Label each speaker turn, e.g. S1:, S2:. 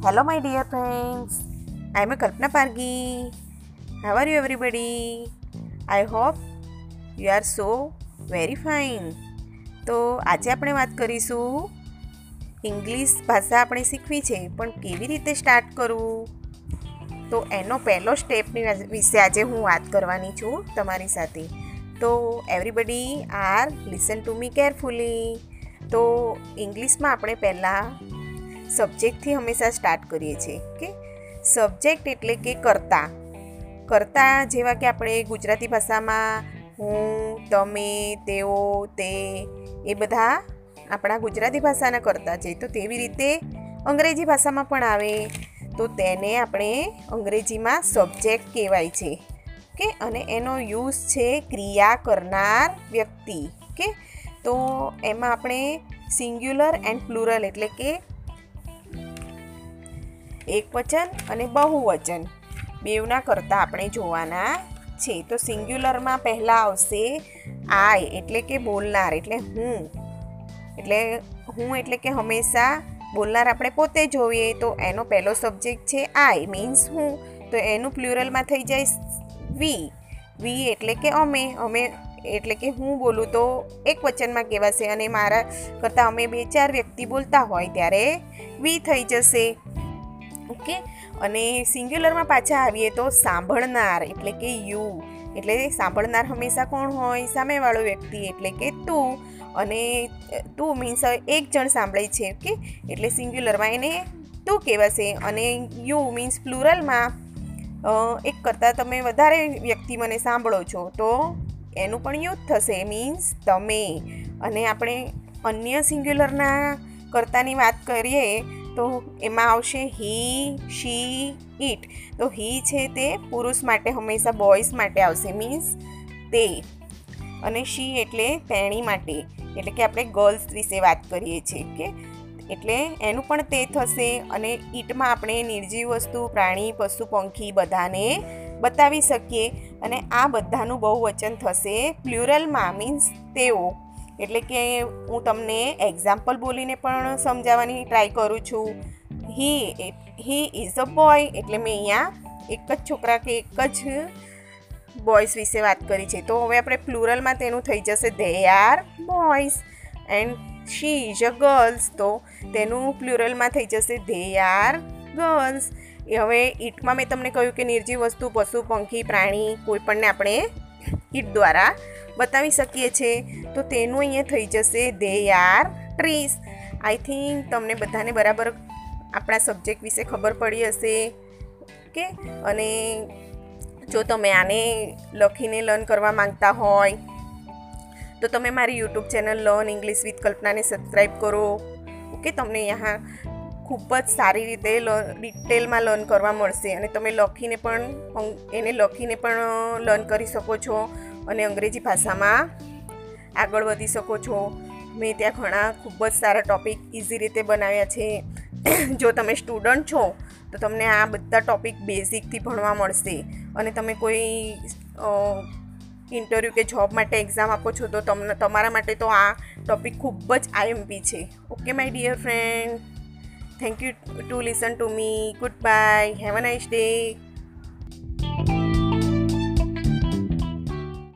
S1: Hello, my dear friends. I'm a Kalpana Pargi. How are you, everybody? I hope you are so very fine. તો આજે આપણે વાત કરીશું English ભાષા આપણે શીખવી છે પણ કેવી રીતે સ્ટાર્ટ કરવું તો એનો પહેલો સ્ટેપની વિશે આજે હું વાત કરવાની છું તમારી સાથે તો everybody are listen to me carefully તો ઇંગ્લિશમાં આપણે પહેલાં સબ્જેક્ટથી હંમેશા સ્ટાર્ટ કરીએ છીએ કે સબ્જેક્ટ એટલે કે કર્તા. કર્તા જેવા કે આપણે ગુજરાતી ભાષામાં હું, તમે, તેઓ, તે, એ બધા આપણા ગુજરાતી ભાષાના કરતા છે. તો તેવી રીતે અંગ્રેજી ભાષામાં પણ આવે. તો તેને આપણે અંગ્રેજીમાં સબ્જેક્ટ કહેવાય છે કે અને એનો યુઝ છે ક્રિયા કરનાર વ્યક્તિ કે તો એમાં આપણે સિંગ્યુલર એન્ડ પ્લુરલ એટલે કે એક વચન અને બહુવચન. બેવના કરતાં આપણે જોવાના છે. તો સિંગ્યુલરમાં પહેલાં આવશે આય એટલે કે બોલનાર, એટલે હું. એટલે હું એટલે કે હંમેશા બોલનાર આપણે પોતે જોઈએ. તો એનો પહેલો સબ્જેક્ટ છે આય મીન્સ હું. તો એનું પ્લ્યુરલમાં થઈ જાય વી. વી એટલે કે અમે. અમે એટલે કે હું બોલું તો એક વચનમાં કહેવાશે. અને મારા કરતાં અમે બે ચાર વ્યક્તિ બોલતા હોય ત્યારે વી થઈ જશે. ઓકે? અને સિંગ્યુલરમાં પાછા આવીએ તો સાંભળનાર, એટલે કે યુ એટલે સાંભળનાર હંમેશા કોણ હોય? સામેવાળો વ્યક્તિ, એટલે કે તું. અને તું મીન્સ એક જણ સાંભળે છે, ઓકે? એટલે સિંગ્યુલરમાં એને તું કહેવાશે. અને યુ મીન્સ પ્લુરલમાં એક કરતાં તમે વધારે વ્યક્તિ મને સાંભળો છો, તો એનું પણ યુથ થશે મીન્સ તમે. અને આપણે અન્ય સિંગ્યુલરના કરતાની વાત કરીએ તો એમાં આવશે હી, શી ઇટ તો હી છે તે પુરુષ માટે હંમેશા બોયઝ માટે આવશે, મીન્સ તે. અને શી એટલે તેણી માટે. એટલે કે આપણે ગર્લ્સ વિશે વાત કરીએ છીએ, કે એટલે એનું પણ તે થશે અને ઈટમાં આપણે નિર્જીવ વસ્તુ, પ્રાણી, પશુ, પંખી બધાને બતાવી શકીએ. અને આ બધાનું બહુ વચન થશે પ્લ્યુરલમાં મીન્સ તેઓ. એટલે કે હું તમને એક્ઝામ્પલ બોલીને પણ સમજાવવાની ટ્રાય કરું છું. હી હી ઇઝ અ બોય એટલે મેં અહીંયા એક જ છોકરા કે એક જ બોયઝ વિશે વાત કરી છે. તો હવે આપણે પ્લુરલમાં તેનું થઈ જશે. They are boys and she is a girls તો તેનું પ્લુરલમાં થઈ જશે. ધે આર ગર્લ્સ હવે ઈટમાં મેં તમને કહ્યું કે નિર્જીવ વસ્તુ, પશુ, પંખી, પ્રાણી કોઈપણને આપણે ઈટ દ્વારા બતાવી શકીએ છીએ. તો તેનું અહીંયા થઈ જશે they are trees I think તમને બધાને બરાબર આપણા સબ્જેક્ટ વિશે ખબર પડી હશે. કે અને જો તમે આને લખીને લર્ન કરવા માંગતા હોય, તો તમે મારી YouTube channel learn English with કલ્પનાને સબસ્ક્રાઈબ કરો. ઓકે? તમને અહીંયા ખૂબ જ સારી રીતે ડિટેલમાં લર્ન કરવા મળશે. અને તમે લખીને પણ એને લખીને પણ લર્ન કરી શકો છો અને અંગ્રેજી ભાષામાં આગળ વધી શકો છો. મેં ત્યાં ઘણા ખૂબ જ સારા ટોપિક ઇઝી રીતે બનાવ્યા છે. જો તમે સ્ટુડન્ટ છો, તો તમને આ બધા ટોપિક બેઝિકથી ભણવા મળશે. અને તમે કોઈ ઇન્ટરવ્યૂ કે જોબ માટે એક્ઝામ આપો છો, તો તમને, તમારા માટે તો આ ટોપિક ખૂબ જ આઈએમપી છે. Okay my dear friend Thank you to listen to me. Goodbye. Have a nice day.